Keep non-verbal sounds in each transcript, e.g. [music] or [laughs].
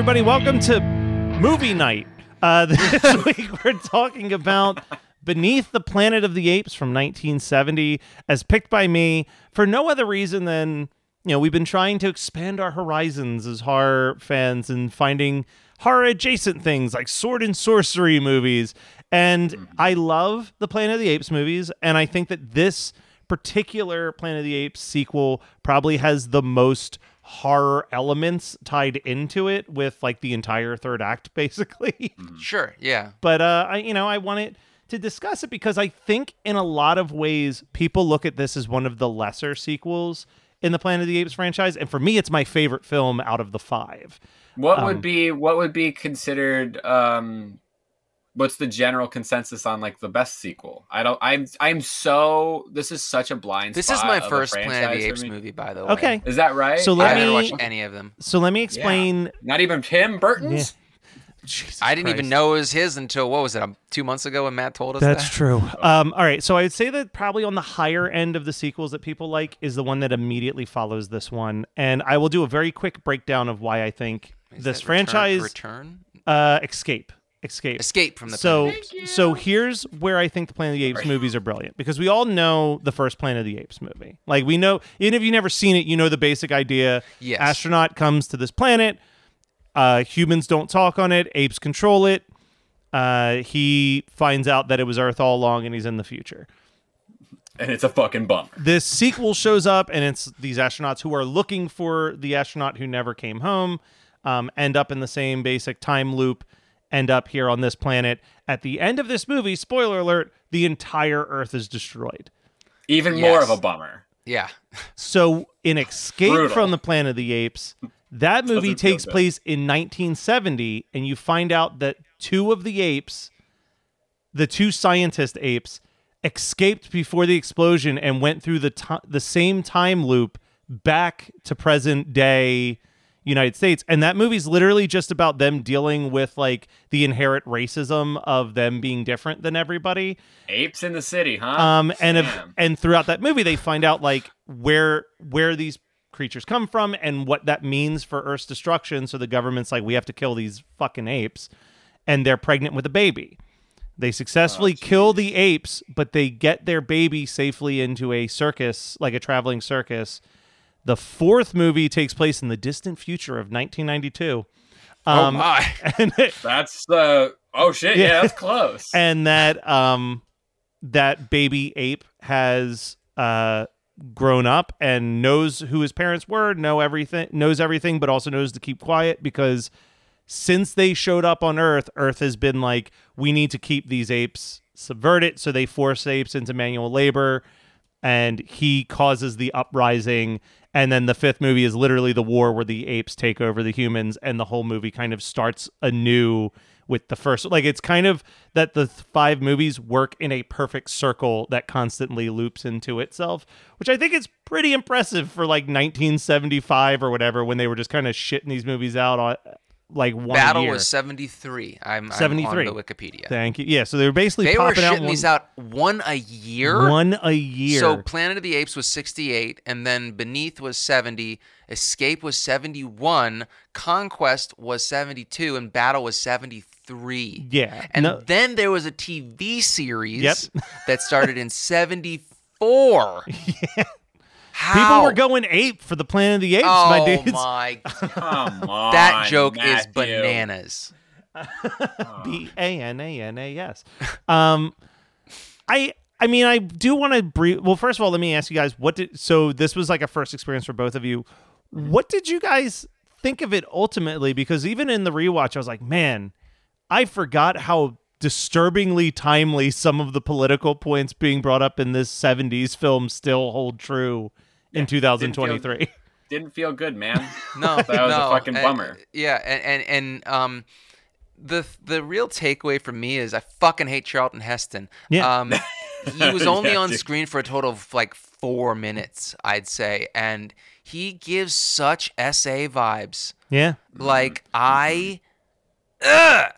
Everybody, welcome to Movie Night. Uh, [laughs] this [laughs] week we're talking about Beneath the Planet of the Apes from 1970, as picked by me for no other reason than, you know, we've been trying to expand our horizons as horror fans and finding horror adjacent things like sword and sorcery movies. And I love the Planet of the Apes movies, and I think that this particular Planet of the Apes sequel probably has the most horror elements tied into it with like the entire third act [laughs] basically. Sure, yeah. but uh i you know i wanted to discuss it because i think in a lot of ways people look at this as one of the lesser sequels in the planet of the apes franchise. And for me it's my favorite film out of the five. What Um, would be what would be considered um what's the general consensus on like the best sequel? I don't I'm I'm so this is such a blind This is my first Planet of the Apes movie, by the way. okay Is that right? So I let haven't me- watched any of them. so let me explain Not even Tim Burton's? Jesus I didn't even know it was his until what was it? Um, two months ago when Matt told us That's that. true. Um, all right, so I would say that probably on the higher end of the sequels that people like is the one that immediately follows this one, and I will do a very quick breakdown of why I think Is this that Return- franchise return, uh, escape, escape, escape from the so Planet of so here's where I think the Planet of the Apes movies are brilliant because we all know the first Planet of the Apes movie. Like we know, even if you've never seen it, you know the basic idea. Yes. Astronaut comes to this planet. Uh, humans don't talk on it. Apes control it. Uh, he finds out that it was Earth all along, and he's in the future. And it's a fucking bummer. This sequel shows up, and it's these astronauts who are looking for the astronaut who never came home. Um, end up in the same basic time loop. End up here on this planet. At the end of this movie, spoiler alert: the entire Earth is destroyed. Even more of a bummer. yeah, So, in Escape Brutal. from the Planet of the Apes, that movie Doesn't takes place in 1970, and you find out that two of the apes, the two scientist apes, escaped before the explosion and went through the ti the same time loop back to present day United States. And that movie's literally just about them dealing with like the inherent racism of them being different than everybody. Apes in the city, huh? Um, and if, and throughout that movie, they find out like where where these creatures come from and what that means for Earth's destruction. So the government's like, we have to kill these fucking apes, and they're pregnant with a baby. They successfully kill the apes, but they get their baby safely into a circus, like a traveling circus. The fourth movie takes place in the distant future of 1992. oh Um, my, [laughs] and That's uh oh shit, yeah, Yeah. that's close. [laughs] and that um that baby ape has uh grown up and knows who his parents were know everything knows everything but also knows to keep quiet because since they showed up on earth earth has been like we need to keep these apes subverted so they force apes into manual labor and he causes the uprising and then the fifth movie is literally the war where the apes take over the humans and the whole movie kind of starts anew with the first like it's kind of that the th- five movies work in a perfect circle that constantly loops into itself which i think is pretty impressive for like 1975 or whatever when they were just kind of shitting these movies out on like one Battle year. was 73. I'm, 73. I'm on the Wikipedia. thank you yeah so they were basically they were popping out shitting one, these out one a year. one a year So Planet of the Apes was 68, and then Beneath was 70, Escape was 71, Conquest was 72, and Battle was 73. Yeah, And no- then there was a TV series Yep. that started in 74. [laughs] People How? were going ape for the Planet of the Apes, oh my [laughs] dudes. Come my! on. that joke is bananas. [laughs] B A N A N A S. Um, I I mean I do want to brief. Well, first of all, let me ask you guys what did. So this was like a first experience for both of you. What did you guys think of it ultimately? Because even in the rewatch, I was like, man, I forgot how disturbingly timely some of the political points being brought up in this 70s film still hold true in 2023. [laughs] Didn't feel good, man. [laughs] No, That was a no, fucking and- bummer. yeah, and, and and um, the the real takeaway for me is I fucking hate Charlton Heston. Yeah. Um, [laughs] he was only Yeah, on dude. screen for a total of like four minutes, I'd say, and he gives such SA vibes. yeah. Like I, ugh,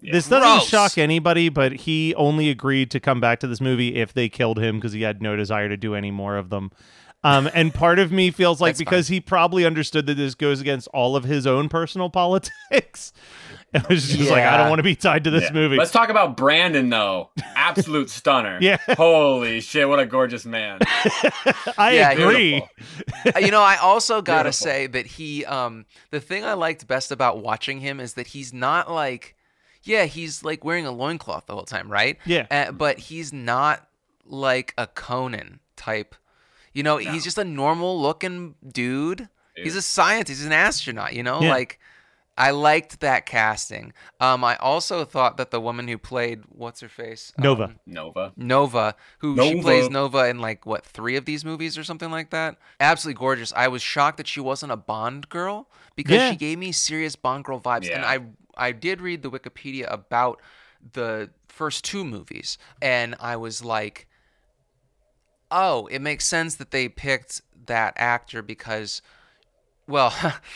This doesn't Gross. shock anybody, but he only agreed to come back to this movie if they killed him because he had no desire to do any more of them. Um, and part of me feels like That's because he probably understood that this goes against all of his own personal [laughs] politics, it was just like, I don't want to be tied to this Yeah. movie. Let's talk about Brandon though. Absolute [laughs] stunner. Yeah. Holy shit, what a gorgeous man. [laughs] I Yeah, agree. You know, I also gotta say that he, um, the thing I liked best about watching him is that he's not like, yeah, he's like wearing a loincloth the whole time, right? Yeah. Uh, but he's not like a Conan type. You know, he's just a normal looking dude. He's a scientist. He's an astronaut. You know, Yeah. like I liked that casting. Um, I also thought that the woman who played what's her face Nova. Um, Nova. Nova, who she plays Nova in like what three of these movies or something like that. Absolutely gorgeous. I was shocked that she wasn't a Bond girl because Yeah. she gave me serious Bond girl vibes. And I I did read the Wikipedia about the first two movies, and I was like, oh, it makes sense that they picked that actor because. Well,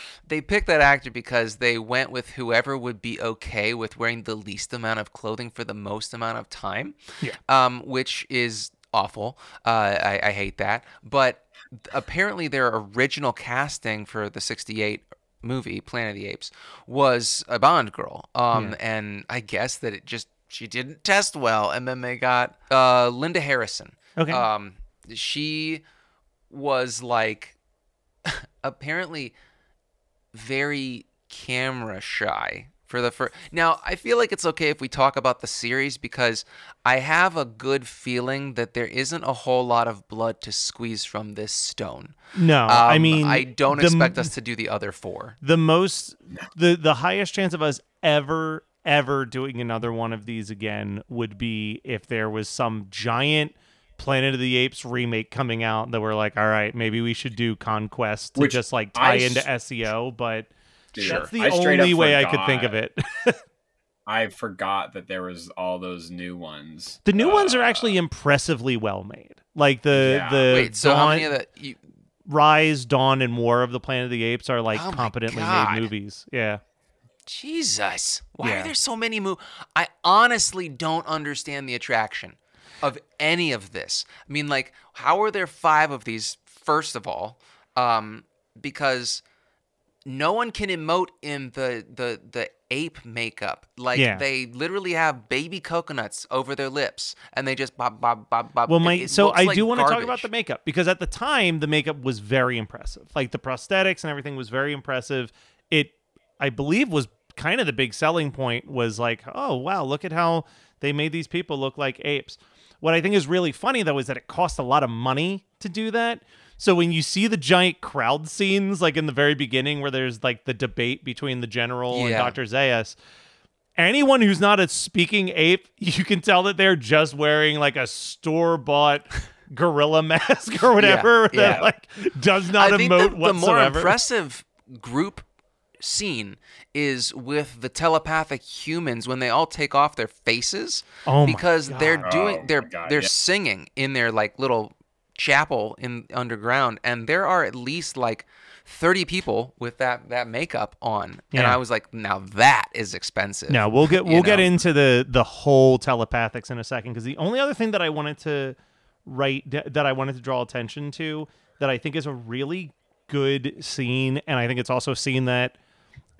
[laughs] they picked that actor because they went with whoever would be okay with wearing the least amount of clothing for the most amount of time. Yeah. Um, which is awful. Uh, I, I hate that. But apparently, their original casting for the '68 movie Planet of the Apes was a Bond girl. Um, and I guess that it just she didn't test well, and then they got uh, Linda Harrison. Okay. Um, she was like [laughs] apparently very camera shy for the first. Now, I feel like it's okay if we talk about the series because I have a good feeling that there isn't a whole lot of blood to squeeze from this stone. No, I Um, mean, I don't the- expect us to do the other four. the most the the highest chance of us ever ever doing another one of these again would be if there was some giant Planet of the Apes remake coming out that we're like, all right, maybe we should do Conquest to Which just like I tie s- into SEO, but Dude, that's the I straight up only way I could think of it. [laughs] I forgot that there was all those new ones. the new ones are Uh, actually impressively well made. Like the Yeah. the Wait, so how Dawn- many of the you, Rise, Dawn, and War of the Planet of the Apes are like Oh my competently God. made movies. Yeah. Jesus, why Yeah. are there so many movies? I honestly don't understand the attraction of any of this. I mean, like, how are there five of these? First of all, um, because no one can emote in the the the ape makeup. Like Yeah. they literally have baby coconuts over their lips, and they just bob bob bob bob. Well, my it so I like do want to talk about the makeup because at the time the makeup was very impressive. Like the prosthetics and everything was very impressive. It, I believe, was kind of the big selling point. Was like, oh wow, look at how they made these people look like apes. What I think is really funny though is that it cost a lot of money to do that. So when you see the giant crowd scenes, like in the very beginning, where there's like the debate between the general and Dr. Zaius, anyone who's not a speaking ape, [laughs] you can tell that they're just wearing like a store bought [laughs] gorilla mask or whatever [laughs] that yeah. like does not I think emote the, the more impressive group scene is with the telepathic humans when they all take off their faces Oh my because they're doing Oh they're my God, they're yeah. singing in their like little chapel in underground and there are at least like 30 people with that that makeup on and I was like now that is expensive. now we'll get we'll get into the the whole telepathics in a second because the only other thing that I wanted to write that I wanted to draw attention to that I think is a really good scene, and I think it's also a scene that,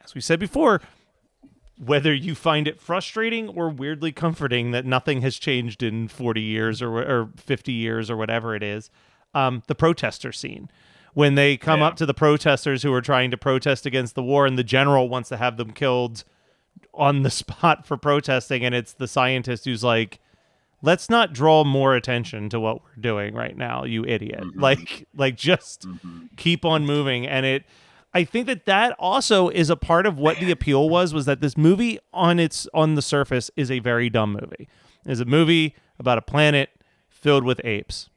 as we said before, whether you find it frustrating or weirdly comforting that nothing has changed in 40 years or, or 50 years or whatever it is, um, the protester scene. When they come Yeah. up to the protesters who are trying to protest against the war, and the general wants to have them killed on the [laughs] spot for protesting, and it's the scientist who's like, let's not draw more attention to what we're doing right now you idiot like like just keep on moving and it i think that that also is a part of what the appeal was was that this movie on its on the surface is a very dumb movie is a movie about a planet filled with apes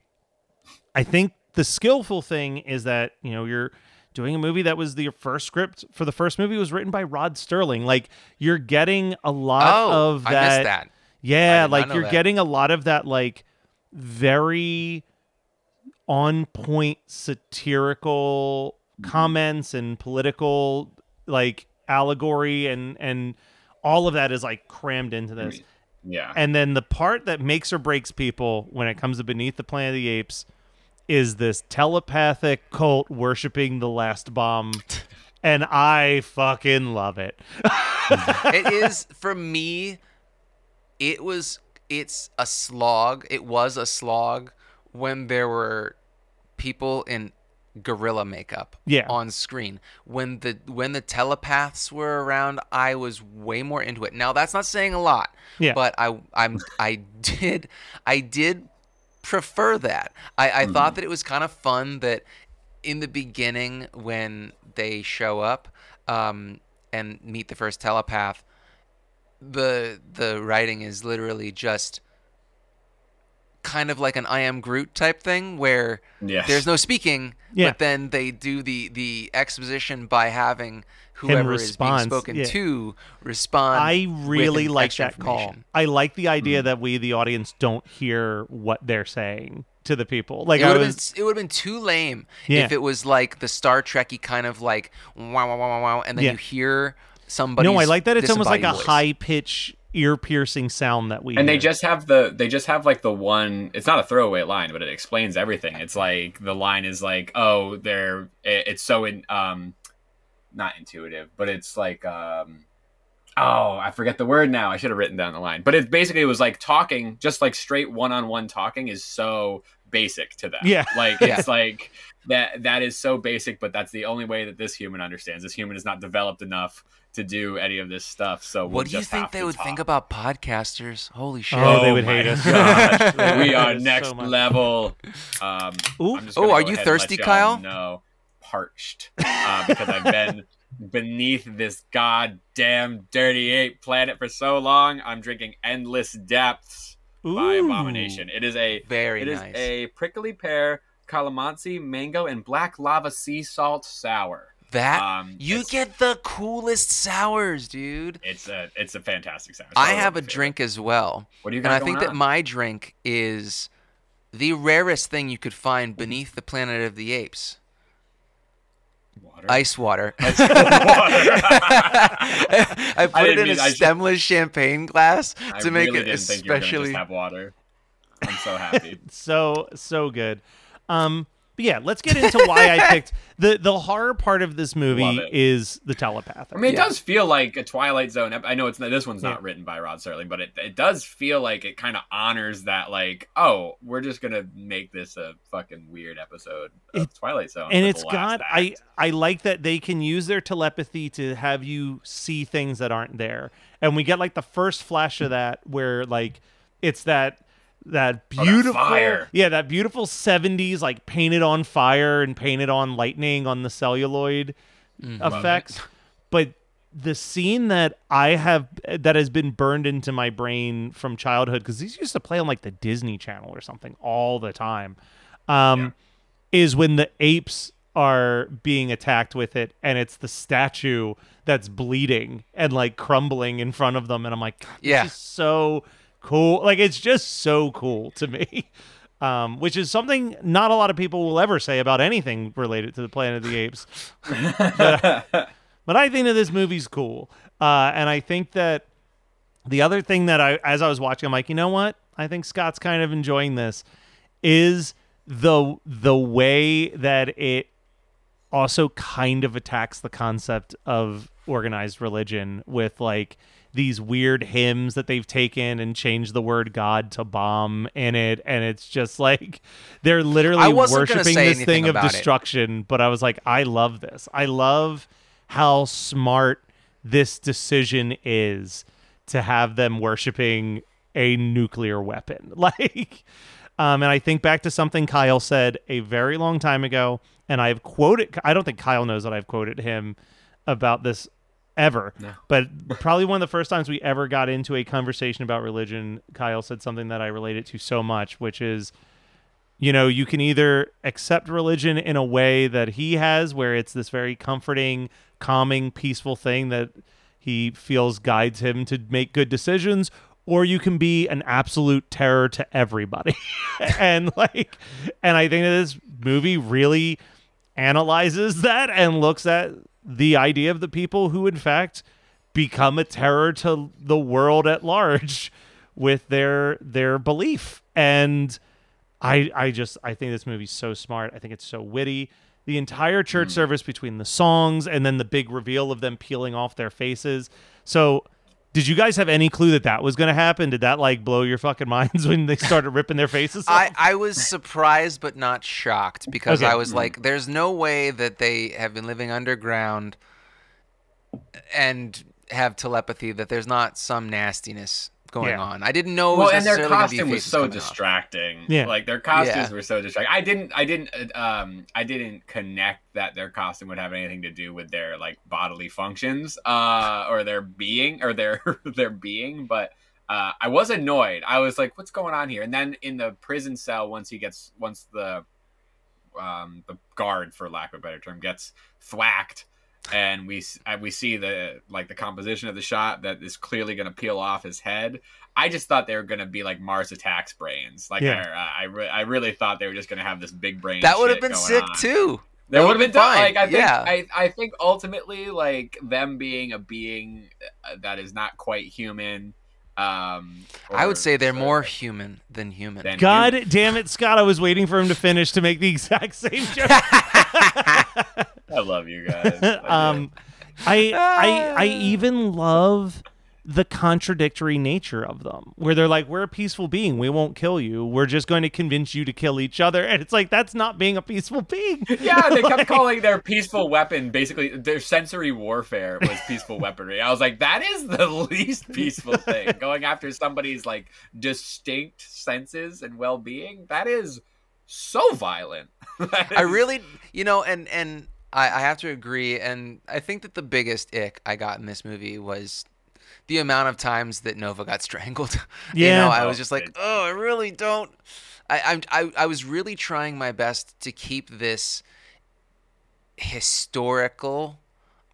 i think the skillful thing is that you know you're doing a movie that was the first script for the first movie was written by rod serling like you're getting a lot Oh, of I that missed that. yeah, like you're that. getting a lot of that like very on point satirical. Mm-hmm. comments and political like allegory and and all of that is like crammed into this. Yeah. And then the part that makes or breaks people when it comes to Beneath the Planet of the Apes is this telepathic cult worshiping the last bomb. [laughs] And I fucking love it. Mm-hmm. it is for me it was it's a slog it was a slog when there were people in gorilla makeup Yeah. on screen when the when the telepaths were around i was way more into it now that's not saying a lot Yeah. but i i'm i did i did prefer that i i thought that it was kind of fun that in the beginning when they show up um and meet the first telepath the the writing is literally just kind of like an I am Groot type thing where Yes. there's no speaking, Yeah. but then they do the the exposition by having whoever is being spoken yeah. to respond. I really an like extra that call. I like the idea mm. that we, the audience, don't hear what they're saying to the people. Like It would have was, been it would have been too lame Yeah. if it was like the Star Trekky kind of like wow wow wow wow wow, and then Yeah. you hear somebody. no, I like that. It's almost like a high pitch, ear piercing sound that we. and they hear. just have the they just have like the one it's not a throwaway line but it explains everything it's like the line is like oh they're it- it's so in um not intuitive but it's like um oh i forget the word now i should have written down the line but it basically it was like talking just like straight one-on-one talking is so basic to them Yeah. like Yeah. it's like that that is so basic but that's the only way that this human understands this human is not developed enough to do any of this stuff so we'll What do you think they to would think about podcasters? Holy shit! Oh, they would hate us. gosh. They [laughs] would we are us so next level. Um, Ooh. I'm just Oh, are you ahead and let thirsty, Kyle? No, parched uh, because I've been [laughs] beneath this goddamn dirty ape planet for so long. I'm drinking endless depths by Ooh. Abomination. It is a Very it is nice. a prickly pear, calamansi, mango, and black lava sea salt sour. That Um, you get the coolest sours, dude. It's a it's a fantastic sour. It's I have a favorite. drink as well, What do you and I going think that my drink is the rarest thing you could find beneath the Planet of the Apes. Water. Ice water. [laughs] Water. I put it didn't in a mean- I should- stemless champagne glass I to make really it didn't think you were especially. just have water. I'm so happy. [laughs] so so good. Um, but yeah, let's get into why I [laughs] picked the the horror part of this movie is the telepath. I mean, it Yeah. does feel like a Twilight Zone. I know it's this one's not Yeah. written by Rod Serling, but it, it does feel like it kind of honors that. Like, oh, we're just gonna make this a fucking weird episode of Twilight Zone, and it's got last I. I like that they can use their telepathy to have you see things that aren't there. And we get like the first flash of that where like it's that that Oh, that beautiful fire. yeah that beautiful 70s like painted on fire and painted on lightning on the celluloid effects. But the scene that i have that has been burned into my brain from childhood because these used to play on like the disney channel or something all the time um is when the apes are being attacked with it, and it's the statue that's bleeding and like crumbling in front of them, and I'm like, Yeah. so cool. Like it's just so cool to me. Um, which is something not a lot of people will ever say about anything related to the Planet of the Apes. but, [laughs] but I think that this movie's cool, uh, and I think that the other thing that I, as I was watching, I'm like, you know what? I think Scott's kind of enjoying this. Is the the way that it also kind of attacks the concept of organized religion with like these weird hymns that they've taken and changed the word God to bomb in it, and it's just like they're literally I wasn't gonna worshiping this thing of about it. destruction. But I was like, I love this. I love how smart this decision is to have them worshiping a nuclear weapon. [laughs] Like, um, and I think back to something Kyle said a very long time ago, and I've quoted. I don't think Kyle knows that I've quoted him about this ever, but probably one of the first times we ever got into a conversation about religion, Kyle said something that I related to so much, which is you know, you can either accept religion in a way that he has, where it's this very comforting, calming, peaceful thing that he feels guides him to make good decisions, or you can be an absolute terror to everybody. [laughs] and like, and I think that this movie really analyzes that and looks at the idea of the people who, in fact, become a terror to the world at large [laughs] with their their belief and I I just I think this movie's so smart. I think it's so witty. The entire church hmm. service between the songs and then the big reveal of them peeling off their faces. So, did you guys have any clue that that was going to happen? Did that like blow your fucking [laughs] minds when they started ripping their faces off? I, I was surprised but not shocked because Okay. I was like, there's no way that they have been living underground and have telepathy that there's not some nastiness going Yeah. on. I didn't know. It well, was and their necessarily gonna be costume was so coming off. distracting. Yeah. like their costumes Yeah. were so distracting. I didn't, I didn't, uh, um, I didn't connect that their costume would have anything to do with their like bodily functions, uh, or their being, or their [laughs] their being. But uh, I was annoyed. I was like, "What's going on here?" And then in the prison cell, once he gets, once the um, the guard, for lack of a better term, gets thwacked, and we uh, we see the like the composition of the shot that is clearly going to peel off his head. I just thought they were going to be like Mars Attacks brains. Like Yeah. I, I, re- I really thought they were just going to have this big brain. That would have been sick on. too. That would have been fine. fine. Like I think, yeah. I, I think ultimately, like them being a being uh, that is not quite human. Um, I would say they're the- more human than human. than God human. damn it, Scott! I was waiting for him to finish to make the exact same joke. [laughs] I love you guys. [laughs] I um, I I I even love the contradictory nature of them, where they're like, "We're a peaceful being. We won't kill you. We're just going to convince you to kill each other." And it's like that's not being a peaceful being. Yeah, they kept [laughs] Like- calling their peaceful weapon basically their sensory warfare was peaceful weaponry. I was like, that is the [laughs] least peaceful thing. Going after somebody's like distinct senses and well being, that is so violent. That [laughs] I really, you know, and and I, I have to agree. And I think that the biggest ick I got in this movie was the amount of times that Nova got strangled. [laughs] you Yeah. know, I Oh, was just like, oh, I really don't. I, I'm- I I was really trying my best to keep this historical.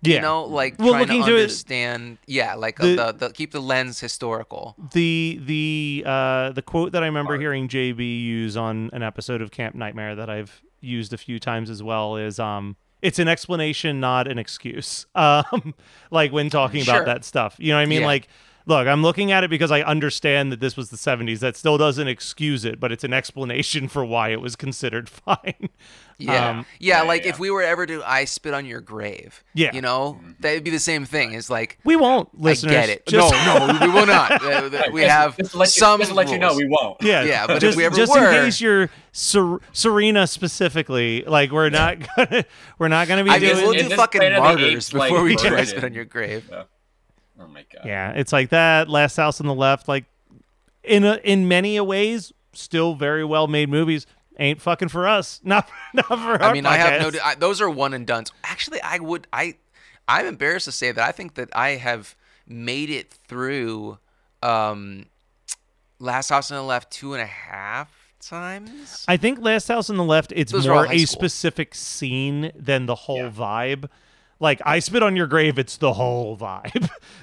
Yeah. You know, like Well, trying looking to it- understand. yeah, like uh, The- the, the keep the lens historical. the the uh the quote that I remember hearing JB use on an episode of Camp Nightmare that I've used a few times as well is um it's an explanation not an excuse [laughs] um like when talking Sure. about that stuff you know what I mean Yeah. like look I'm looking at it because I understand that this was the 70s that still doesn't excuse it but it's an explanation for why it was considered [laughs] fine Yeah, Um, yeah. yeah, Like yeah. if we were ever to "I spit on your grave," Yeah. you know, that'd be the same thing. It's like we won't listeners I get it. Just- no, no, we will not. [laughs] We Just- have just to let you, some just to let you know we won't. Yeah, Yeah, but if we ever just were- in case you're Ser- Serena specifically, like we're not [laughs] gonna we're not gonna be I doing. mean, we'll do fucking Planet of the martyrs Apes, like, before we do "I version? spit on your grave." Oh my god. yeah, it's like that. Last House on the Left, like in a, in many a ways, still very well made movies. Ain't fucking for us. [laughs] Not not for our I mean, I have no. I, those are one and done's. Actually, I would. I. I'm embarrassed to say that I think that I have made it through. Um, Last House on the Left two and a half times. I think Last House on the Left, it's Those more a school. specific scene than the whole Yeah. vibe. Like I spit on your grave, it's the whole vibe.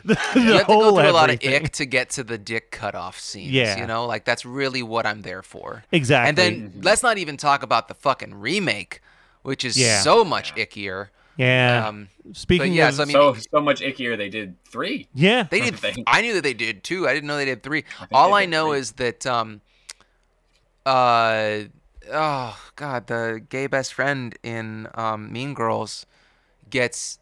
the, [laughs] the you have to whole go through a lot of ick to get to the dick cutoff scenes. Yeah. You know, like that's really what I'm there for. Exactly. And then let's not even talk about the fucking remake, which is Yeah. so much ickier. Yeah. Um, Speaking yeah, of, so I mean- so so much ickier. They did three. yeah, They did. Something. I knew that they did two. I didn't know they did three. think All they I know three. is that um, uh, oh god, the gay best friend in um, Mean Girls gets.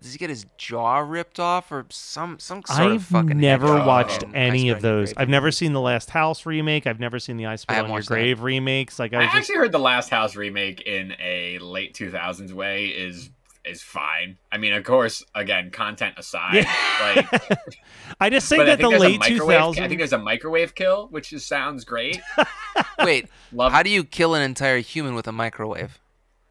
Does he get his jaw ripped off or some some sort of I've fucking? never hedgehog watched oh, in any of Spit on Your those. I've never seen the Last House remake. I've never seen the I Spit I on Your watched that. Grave remakes. Like I I was just, actually heard the Last House remake in a late 2000s way is is fine. I mean, of course, again, content aside, like, [laughs] I just think that think the there's a late two microwave. I think there's a microwave kill, which just sounds great. [laughs] Wait, Love. how do you kill an entire human with a microwave?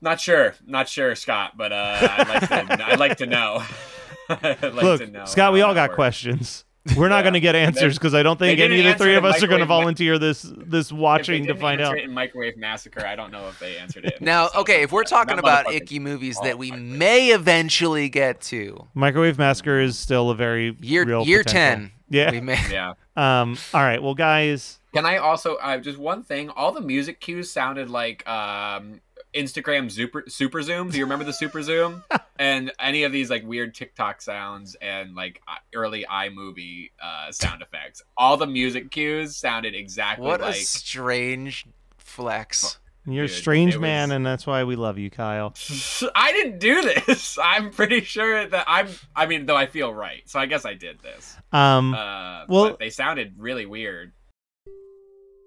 Not sure, not sure, Scott, but uh, I'd like to. I'd like to know. [laughs] I'd like Look, to know Scott, we all got works. questions. We're not Yeah. going to get answers because I don't think any of the three of us are going to volunteer this this If they watching to didn't find out. in Microwave Massacre. I don't know if they answered it. Now, okay, if we're talking about icky movies that we my goodness. may eventually get to, Microwave Massacre is still a very year real year potential. ten, Yeah. we may. [laughs] Yeah. Um. All right. Well, guys. Can I also uh, just one thing? All the music cues sounded like um, Instagram super super zoom. Do you remember the super zoom? [laughs] and any of these like weird TikTok sounds and like uh, early iMovie uh, sound effects. All the music cues sounded exactly What a like. strange flex. You're a strange it man, was- and that's why we love you, Kyle. [laughs] I didn't do this. [laughs] I'm pretty sure that I'm. I mean, though I feel right, so I guess I did this. Um. Uh, Well- but they sounded really weird.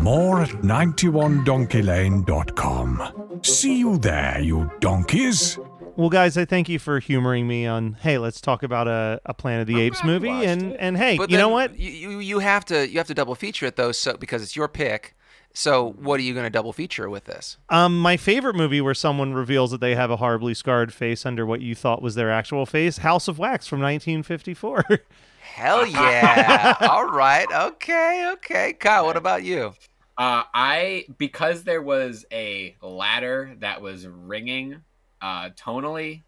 More at 91donkeylane.com. See you there, you donkeys. Well, guys, I thank you for humoring me on. Hey, let's talk about a, a Planet of the Apes glad you movie, and and hey, But you know then what? You, you you have to you have to double feature it though, so because it's your pick. So what are you going to double feature with this? Um, my favorite movie where someone reveals that they have a horribly scarred face under what you thought was their actual face, House of Wax from 1954. Hell yeah! [laughs] All right, okay, okay. Kyle, what about you? Uh, I because there was a ladder that was ringing uh, tonally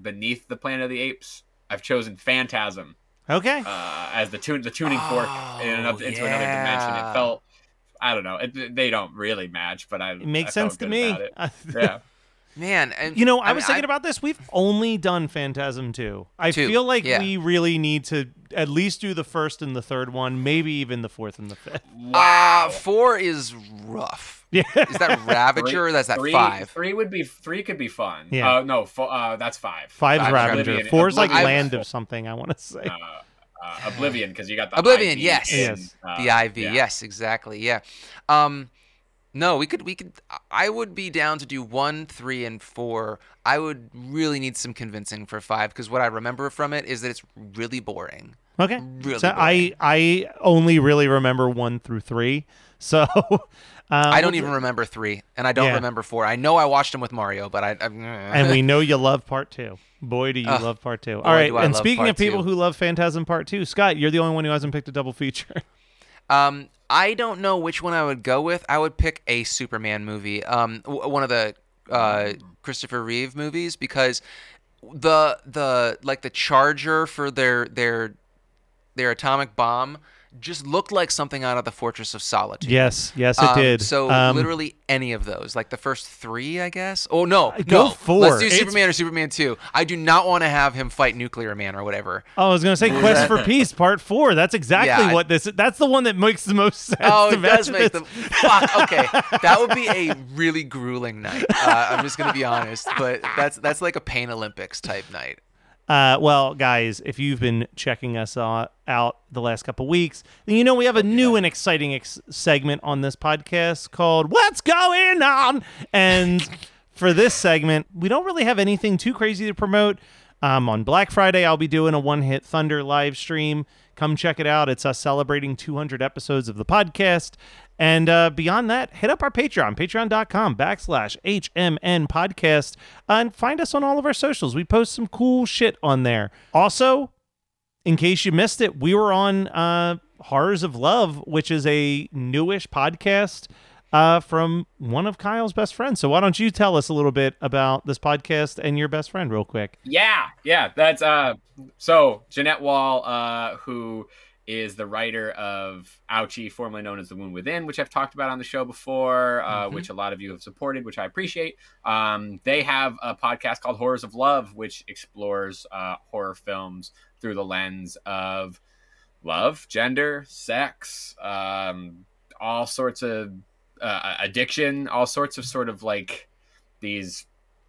beneath the Planet of the Apes. I've chosen Phantasm okay. uh, as the tune the tuning fork in, Oh, into another dimension. It felt I don't know. It, they don't really match, but I It makes I sense to me. [laughs] Yeah. Man, and You know, I, I was mean, thinking about this. We've only done Phantasm 2. I Two, feel like yeah. we really need to at least do the first and the third one, maybe even the fourth and the fifth. Uh, four is rough. [laughs] Yeah. Is that Ravager? or that's that three, five. Three would be three could be fun. Yeah. Uh, no, fo- uh, that's five. Five's Five's Ravager. Oblivion- Four's like Oblivion- Land of something, I want to say. Uh, uh, Oblivion because you got the Oblivion, IV yes, in, Yes. uh, the IV, yeah. yes, exactly, yeah. Um, no, we could, we could. I would be down to do one, three, and four. I would really need some convincing for five because what I remember from it is that it's really boring. Okay. Really so I I only really remember one through three. [laughs] So uh, I don't even remember three, and I don't Yeah. remember four. I know I watched them with Mario, but I. I [laughs] and we know you love part two. Boy, do you Ugh, love part two. boy, All right. And speaking of people two. who love Phantasm Part Two, Scott, you're the only one who hasn't picked a double feature. Um, I don't know which one I would go with. I would pick a Superman movie, um, w- one of the uh, Christopher Reeve movies, because the the like the charger for their their their atomic bomb just looked like something out of the Fortress of Solitude. Yes, yes, it Um, did. So Um, literally any of those, like the first three, I guess. Oh no, Go no. for Let's do It's- Superman or Superman Two. I do not want to have him fight Nuclear Man or whatever. Oh, I was gonna say Quest for Peace Part Four. That's exactly Yeah. what this. That's the one that makes the most sense. Oh, it does make this. them. Fuck. Okay, [laughs] that would be a really grueling night. Uh, I'm just gonna be honest, but that's that's like a Pain Olympics type night. Uh, well, guys, if you've been checking us out, out the last couple weeks, then you know we have a new and exciting ex- segment on this podcast called "What's Going On." And [laughs] for this segment, we don't really have anything too crazy to promote. Um, on Black Friday, I'll be doing a One Hit Thunder live stream. Come check it out. It's us celebrating 200 episodes of the podcast. And uh, beyond that, hit up our Patreon, patreon.com backslash HMN podcast, and find us on all of our socials. We post some cool shit on there. Also, in case you missed it, we were on uh, Horrors of Love, which is a newish podcast uh, from one of Kyle's best friends. So why don't you tell us a little bit about this podcast and your best friend, real quick? Yeah, yeah. That's uh so Jeanette Wall, uh, who is the writer of Ouchie, formerly known as The Wound Within, which I've talked about on the show before, uh, which a lot of you have supported, which I appreciate. Um, they have a podcast called Horrors of Love, which explores uh, horror films through the lens of love, gender, sex, um, all sorts of uh, addiction, all sorts of sort of like these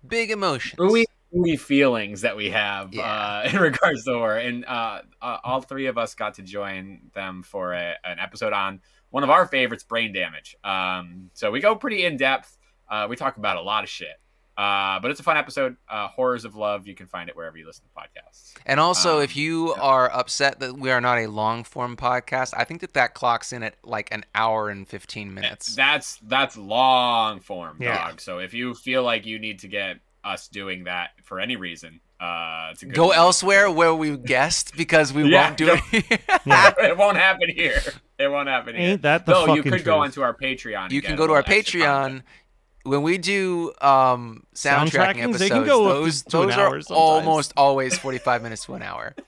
Big emotions. ooey gooey feelings that we have uh, [laughs] in regards to horror. And uh, uh, all three of us got to join them for a, an episode on one of our favorites, brain damage. Um, so we go pretty in depth. Uh, we talk about a lot of shit. Uh, but it's a fun episode. Uh, Horrors of Love. You can find it wherever you listen to podcasts. And also, Um, if you are upset that we are not a long form podcast, I think that that clocks in at like an hour and 15 minutes. That's that's long form, Yeah. dog. So if you feel like you need to get us doing that for any reason, uh, it's a good Go one. elsewhere where we guessed because we [laughs] Yeah, won't do go- it here. [laughs] it won't happen here. It won't happen here. Ain't that the Though you fucking could go truth. onto our Patreon. You can go to our little extra Patreon. When we do um, soundtracking Soundtrackings, episodes, they can go up to- those, an those hour are almost always 45 minutes to an hour. [laughs]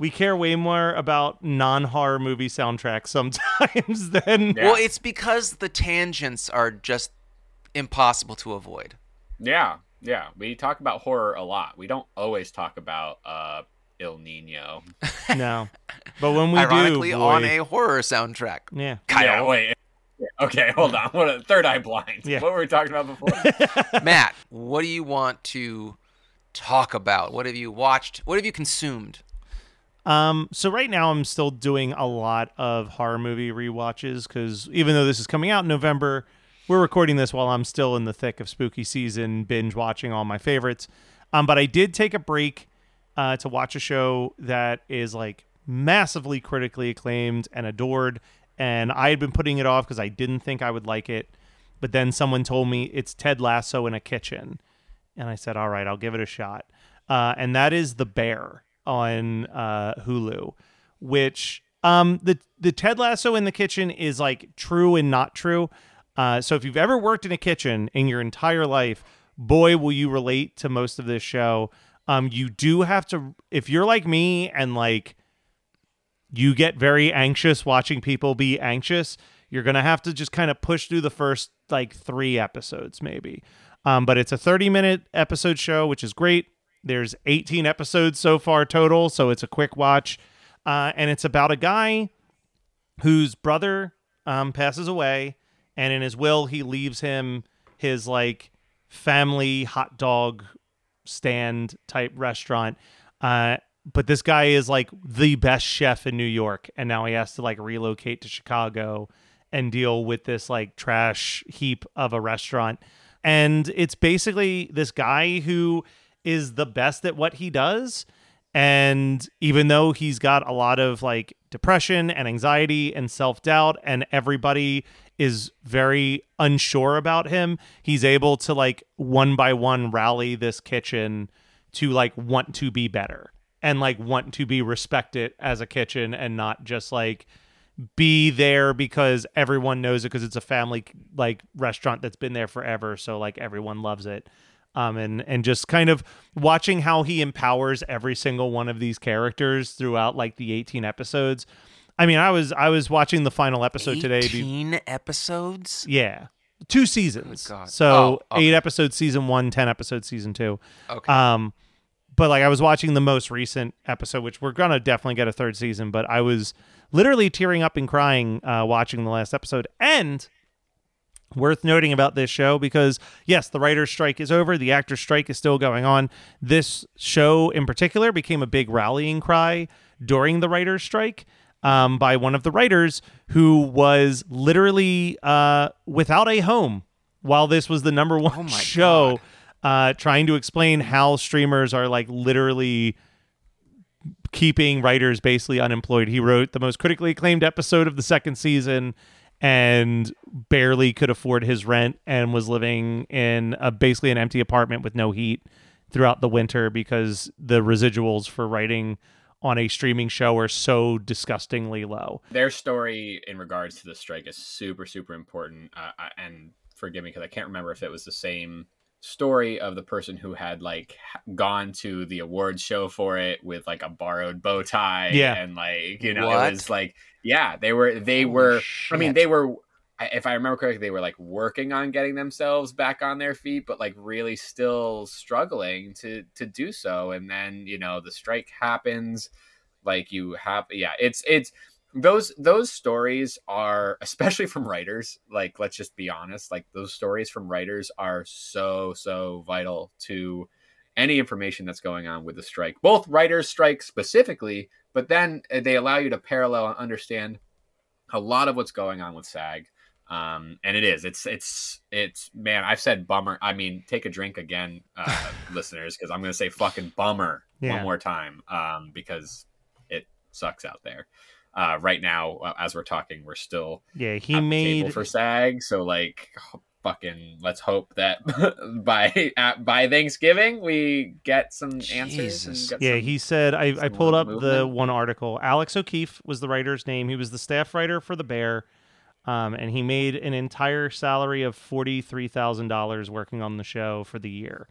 We care way more about non-horror movie soundtracks sometimes [laughs] than Well, it's because the tangents are just impossible to avoid. Yeah, yeah. We talk about horror a lot. We don't always talk about uh, Ill Niño. no. But when we [laughs] Ironically, do, on a horror soundtrack. Yeah. Yeah, wait. Okay, hold on. What a third eye blind. Yeah. What were we talking about before? [laughs] Matt, what do you want to talk about? What have you watched? What have you consumed? Um, so right now I'm still doing a lot of horror movie rewatches because even though this is coming out in November, we're recording this while I'm still in the thick of spooky season, binge watching all my favorites. Um, but I did take a break uh, to watch a show that is like massively critically acclaimed and adored, and I had been putting it off because I didn't think I would like it. But then someone told me it's Ted Lasso in a kitchen, and I said, "All right, I'll give it a shot." Uh, and that is The Bear on uh, Hulu, which um, the the Ted Lasso in the kitchen is like true and not true. Uh, so if you've ever worked in a kitchen in your entire life, boy, will you relate to most of this show. Um, you do have to if you're like me and like you get very anxious watching people be anxious, you're gonna have to just kind of push through the first like three episodes, maybe. Um, but it's a 30 minute episode show, which is great. There's 18 episodes so far total, so it's a quick watch. Uh, and it's about a guy whose brother um, passes away, and in his will, he leaves him his like family hot dog stand type restaurant. Uh, but this guy is like the best chef in New York, and now he has to like relocate to Chicago and deal with this like trash heap of a restaurant. And it's basically this guy who is the best at what he does. And even though he's got a lot of like depression and anxiety and self doubt, and everybody is very unsure about him, he's able to like one by one rally this kitchen to like want to be better and like want to be respected as a kitchen and not just like be there because everyone knows it because it's a family like restaurant that's been there forever so like everyone loves it Um, and and just kind of watching how he empowers every single one of these characters throughout like the 18 episodes. I mean, I was I was watching the final episode today. Eighteen episodes. yeah, two seasons. God. So Oh, okay. eight episodes season one, 10 episodes season two. Okay. Um, but like I was watching the most recent episode, which we're gonna definitely get a third season. But I was literally tearing up and crying uh, watching the last episode. And worth noting about this show because yes, the writer's strike is over, the actor's strike is still going on. This show in particular became a big rallying cry during the writer's strike. Um, by one of the writers who was literally uh, without a home while this was the number one Oh [laughs] show, uh, trying to explain how streamers are like literally keeping writers basically unemployed. He wrote the most critically acclaimed episode of the second season and barely could afford his rent and was living in a basically an empty apartment with no heat throughout the winter because the residuals for writing on a streaming show are so disgustingly low. Their story in regards to the strike is super, super important. Uh, and forgive me because I can't remember if it was the same story of the person who had like gone to the awards show for it with like a borrowed bow tie. Yeah. And like, you know, What? it was like, yeah, they were, they Holy were, I mean, they were, if I remember correctly, they were like working on getting themselves back on their feet, but like really still struggling to to do so. And then you know the strike happens. Like you have, yeah, it's it's those those stories are [laughs] especially from writers. Like let's just be honest, like those stories from writers are so so vital to any information that's going on with the strike. Both writers strike specifically, but then uh, they allow you to parallel and understand a lot of what's going on with SAG. Um, and it is, it's, it's, it's, man, I've said bummer. I mean, take a drink again, uh, [laughs] listeners, because I'm going to say fucking bummer Yeah. one more time, um, because it sucks out there. Uh, right now, uh, as we're talking, we're still Yeah, he at the table made for SAG. So like, fucking, let's hope that [laughs] by at, by Thanksgiving we get some answers. Get Yeah, some- he said I, I pulled up the one article. Alex O'Keefe was the writer's name. He was the staff writer for The Bear. Um, and he made an entire salary of forty three thousand dollars working on the show for the year.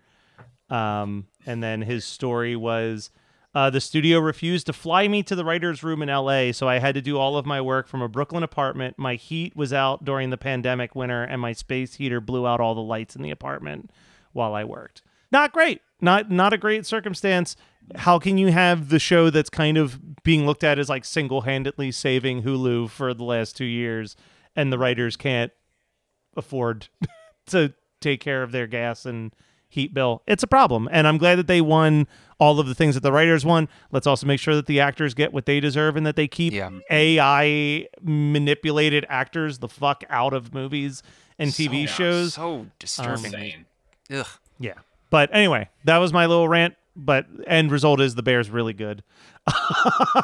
Um, and then his story was uh, the studio refused to fly me to the writer's room in LA, so I had to do all of my work from a Brooklyn apartment. My heat was out during the pandemic winter, and my space heater blew out all the lights in the apartment while I worked. Not great. Not not a great circumstance. How can you have the show that's kind of being looked at as like single-handedly saving Hulu for the last 2 years and the writers can't afford [laughs] to take care of their gas and heat bill. It's a problem. And I'm glad that they won all of the things that the writers won. Let's also make sure that the actors get what they deserve and that they keep Yeah. AI manipulated actors the fuck out of movies and TV So- shows. So disturbing. Um, insane. Ugh. Yeah. But anyway, that was my little rant. But end result is the Bears really good.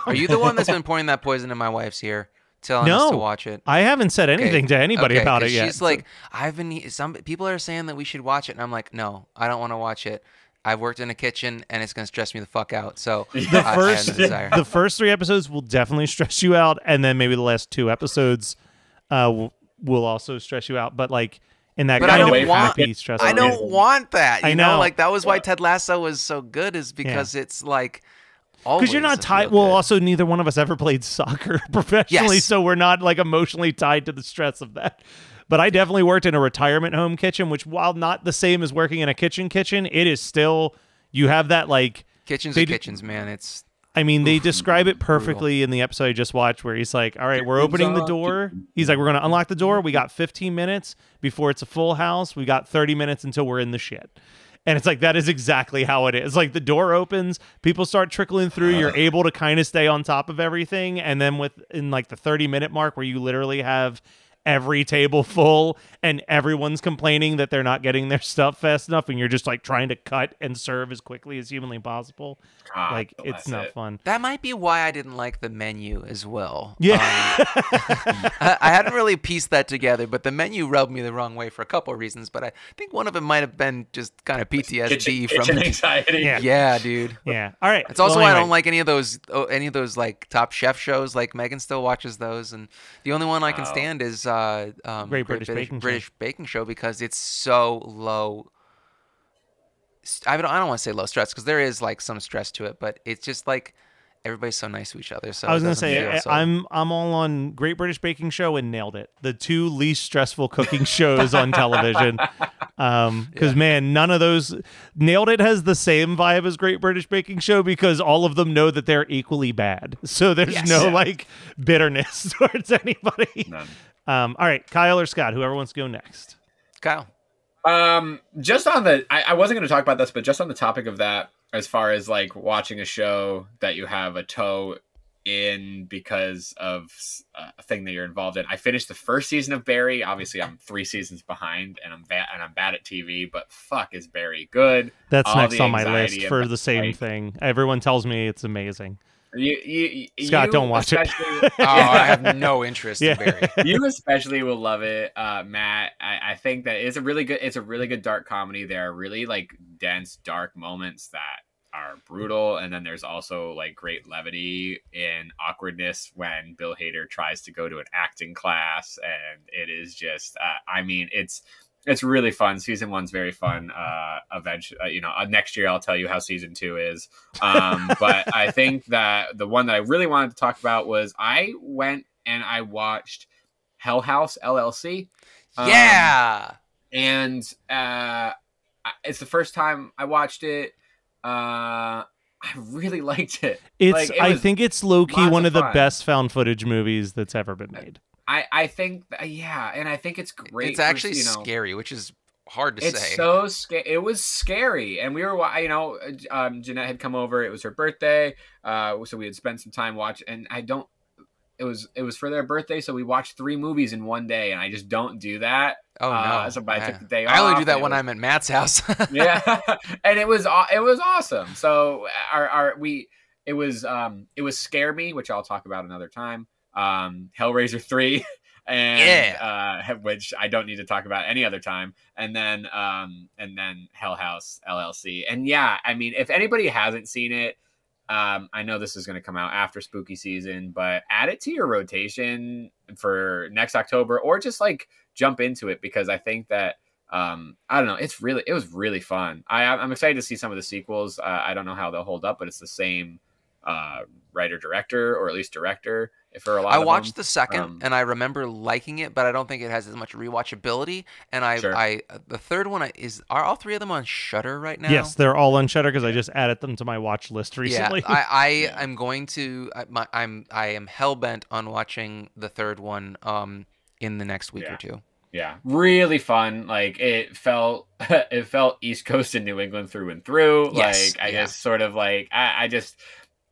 Are you the one that's been pouring that poison in my wife's ear, telling us to No, watch it? I haven't said anything to anybody Okay, about it yet. She's like, I've been. Some people are saying that we should watch it, and I'm like, no, I don't want to watch it. I've worked in a kitchen, and it's gonna stress me the fuck out. So [laughs] the I- I first no desire. [laughs] the first three episodes will definitely stress you out, and then maybe the last two episodes uh, will, will also stress you out. But like in that But kind of want- happy stressful. I don't want that. You I know? know. like that was why Ted Lasso was so good, is because it's like because you're not tied. Well, Also, neither one of us ever played [laughs] soccer [laughs] professionally, Yes. so we're not like emotionally tied to the stress of that. But I definitely worked in a retirement home kitchen, which while not the same as working in a kitchen kitchen, it is still you have that like kitchens they kitchens, man. It's I mean, they Oof, describe it brutal. perfectly in the episode I just watched, where he's like, "All right, we're opening the door." He's like, "We're gonna unlock the door. We got 15 minutes before it's a full house. We got 30 minutes until we're in the shit." And it's like that is exactly how it is. Like the door opens, people start trickling through. You're uh-huh. able to kind of stay on top of everything, and then within like the 30 minute mark, where you literally have every table full and everyone's complaining that they're not getting their [laughs] stuff fast enough, and you're just like trying to cut and serve as quickly as humanly possible. God like it's not it. fun. that might be why I didn't like the menu as well. Yeah. Um, [laughs] I, I hadn't really pieced that together, but the menu rubbed me the wrong way for a couple of reasons. But I think one of them might have been just kind of PTSD Kitchen, from. kitchen anxiety. Yeah. yeah, dude. Yeah. All right. It's also Well, why I don't like any of those oh, any of those like top chef shows. Like Megan still watches those, and the only one I can Oh. stand is uh, um, Great British Baking Show. Baking Show because it's so low s- I don't I don't want to say low stress because there is like some stress to it, but it's just like everybody's so nice to each other. So I was gonna say feel, I, so. I'm I'm all on Great British Baking Show and nailed it. The two least stressful cooking shows on television. [laughs] Um, because man, none of those nailed it has the same vibe as Great British Baking Show because all of them know that they're equally bad. So there's Yes. no like bitterness [laughs] towards anybody. None. Um, all right, Kyle or Scott, whoever wants to go next. Kyle. Um, just on the, I, I wasn't going to talk about this, but just on the topic of that, as far as like watching a show that you have a toe in because of a thing that you're involved in. I finished the first season of Barry. Obviously, I'm three seasons behind, and I'm bad, and I'm bad at TV. But fuck, is Barry good? That's All next on my list for the same like- thing. Everyone tells me it's amazing. You, you, you, Scott, don't watch it. [laughs] Oh, I have no interest Yeah. in Barry. you especially will love it, uh, Matt. I, I think that it's a really good. It's a really good dark comedy. There are really like dense, dark moments that are brutal, and then there's also like great levity and awkwardness when Bill Hader tries to go to an acting class, and it is just. Uh, I mean, it's it's really fun. Season one's very fun. Uh, eventually, uh, you know, uh, next year I'll tell you how season two is. Um, [laughs] but I think that the one that I really wanted to talk about was I went and I watched Hell House LLC. Um, yeah. and uh, it's the first time I watched it. Uh, I really [laughs] liked it. It's Like, it I think it's low key one of of the best found footage movies that's ever been made. I I think yeah, and I think it's great. It's for, actually you know, scary, which is hard to it's say. so scary. It was scary, and we were, you know, um, Jeanette had come over. It was her birthday, uh, so we had spent some time watching. And I don't. It was it was for their birthday, so we watched three movies in one day, and I just don't do that. oh no. uh, so I took the day I only do that when was- I'm at Matt's house. [laughs] [laughs] yeah, and it was it was awesome. So our our we it was um it was scare me, which I'll talk about another time. Um, Hellraiser three. [laughs] And Yeah. uh, which I don't need to talk about any other time, and then um, and then Hell House LLC, and yeah, I mean, if anybody hasn't seen it, um, I know this is going to come out after spooky season, but add it to your rotation for next October, or just like jump into it because I think that um, I don't know, it's really it was really fun. I I'm excited to see some of the sequels. Uh, I don't know how they'll hold up, but it's the same uh, writer director or at least director for a lot. I of watched them. the second Um, and I remember liking it, but I don't think it has as much rewatchability. And I, Sure. I, the third one is are all three of them on Shudder right now? Yes, they're all on Shudder because I just added them to my watch list recently. Yeah, I, I [laughs] am going to. I, my, I'm I am hell bent on watching the third one um in the next week Yeah. or two. Yeah, really fun. Like it felt, [laughs] it felt East Coast and New England through and through. Yes, like I yeah. just sort of like I, I just,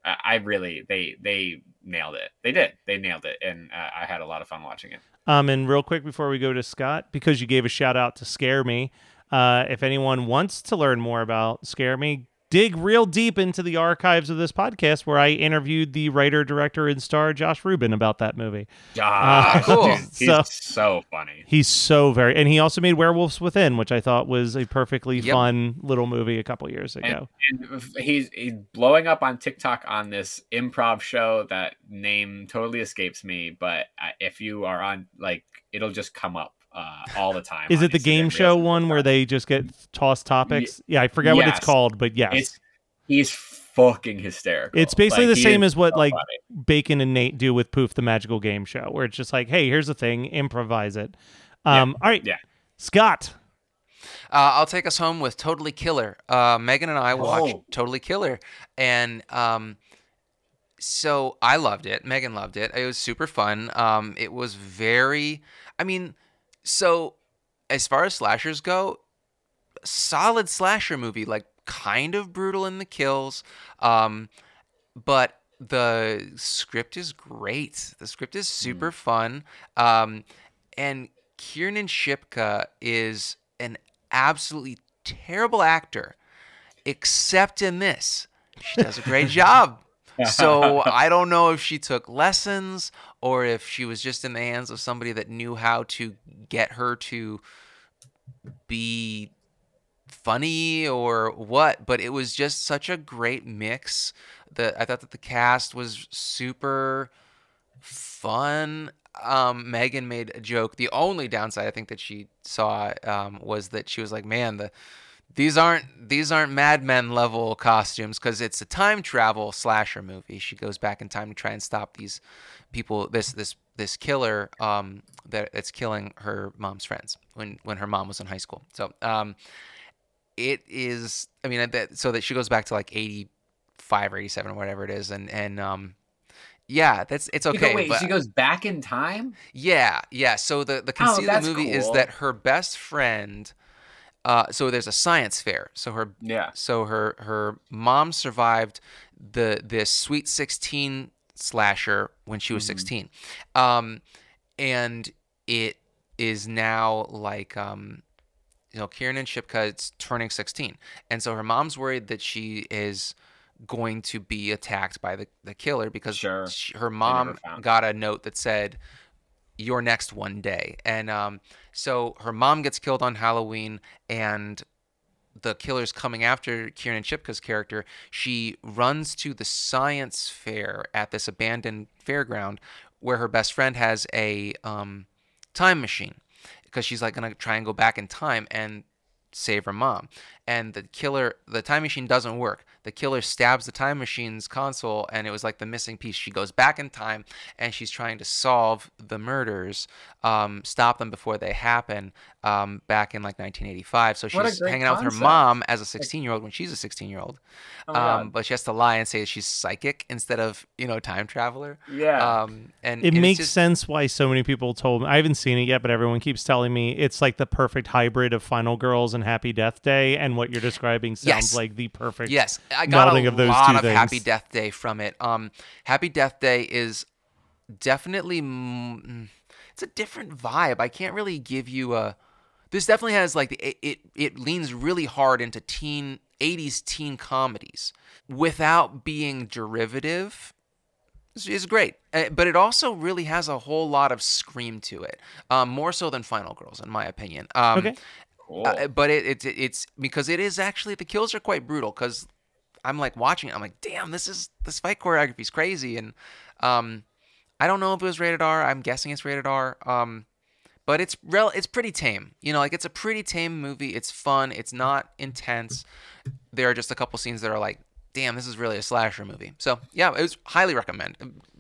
I I really they they nailed it. They did. They nailed it, and uh, I had a lot of fun watching it. Um, and real quick before we go to Scott, because you gave a shout out to Scare Me, uh, if anyone wants to learn more about Scare Me, dig real deep into the archives of this podcast where I interviewed the writer, director, and star Josh Ruben about that movie. Ah, [laughs] cool. dude, [laughs] he's So- so funny. He's so very, and he also made Werewolves Within, which I thought was a perfectly Yep. fun little movie a couple years ago. And, and he's he's blowing up on TikTok on this improv show that name totally escapes me. But uh, if you are on, like, it'll just come up uh, all the time. Is it the game Reels show one where they just get tossed topics? Yeah, I forget what it's called, but yes. It's he's fucking hysterical. It's basically Like, the same as what so like funny. Bacon and Nate do with Poof the Magical Game Show, where it's just like, hey, here's a thing, improvise it. Um, all right, yeah. Scott. Uh, I'll take us home with Totally Killer. Uh, Megan and I watched Oh. Totally Killer, and um, so I loved it. Megan loved it. It was super fun. Um, it was very. I mean, so as far as slashers go, solid slasher movie. Like kind of brutal in the kills, um, but the script is great. The script is super fun. Um, and Kiernan Shipka is an absolutely terrible actor, except in this. She does a great [laughs] job. So [laughs] I don't know if she took lessons or if she was just in the hands of somebody that knew how to get her to be funny or what, but it was just such a great mix. That I thought that the cast was super fun. Um, Megan made a joke. The only downside I think that she saw um, was that she was like, "Man, the these aren't these aren't Mad Men level costumes because it's a time travel slasher movie. She goes back in time to try and stop these people, this this this killer um, that that's killing her mom's friends when when her mom was in high school. So um, it is. I mean, that so that she goes back to like eighty five or eighty seven or whatever it is, and and um, yeah, that's it's go- okay. wait, but- she goes back in time. yeah, yeah. So the the Oh, conceit of the movie is that her best friend. Uh, so there's a science fair. So her Yeah. So her her mom survived the this Sweet 16 slasher when she was Mhm. 16, um, and it is now like um, you know Kiernan Shipka is turning 16, and so her mom's worried that she is going to be attacked by the, the killer because Sure. she, her mom got a note that said you're next one day and um, so her mom gets killed on halloween and the killer's coming after Kiernan Shipka's character, she runs to the science fair at this abandoned fairground where her best friend has a um, time machine because she's like gonna try and go back in time and save her mom. And the killer, the time machine doesn't work. The killer stabs the time machine's console, and it was like the missing piece. She goes back in time, and she's trying to solve the murders, um, stop them before they happen, um, back in like 1985. So she's hanging out with her mom as a 16 year old when she's a 16 year old. Oh um, but she has to lie and say she's psychic instead of you know time traveler. Yeah. Um, and It and makes just- sense why so many people told me. I haven't seen it yet, but everyone keeps telling me it's like the perfect hybrid of Final Girls and Happy Death Day, and what you're describing sounds Yes. like the perfect Yes, I got a of those lot two of things. Happy Death Day from it. Um, Happy Death Day is definitely mm, it's a different vibe. I can't really give you a. This definitely has like it it, it leans really hard into teen 80s teen comedies without being derivative. It's, it's great, Uh, but it also really has a whole lot of scream to it, um, more so than Final Girls, in my opinion. Um, Okay. Cool. uh, but it, it it's because it is actually the kills are quite brutal because I'm like watching it. I'm like damn this is this fight choreography is crazy. And um I don't know if it was rated R. I'm guessing it's rated R. Um but it's rel it's pretty tame. You know like it's a pretty tame movie. It's fun. It's not intense. There are just a couple scenes that are like damn this is really a slasher movie. So yeah it was highly recommend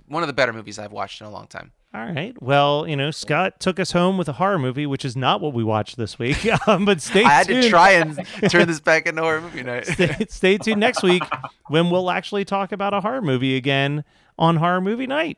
one of the better movies I've watched in a long time All right. Well, you know, Scott took us home with a horror movie, which is not what we watched this week. [laughs] um, but stay I had tuned. to try and turn this back into horror movie night stay, stay tuned next week when we'll actually talk about a horror movie again on Horror Movie Night.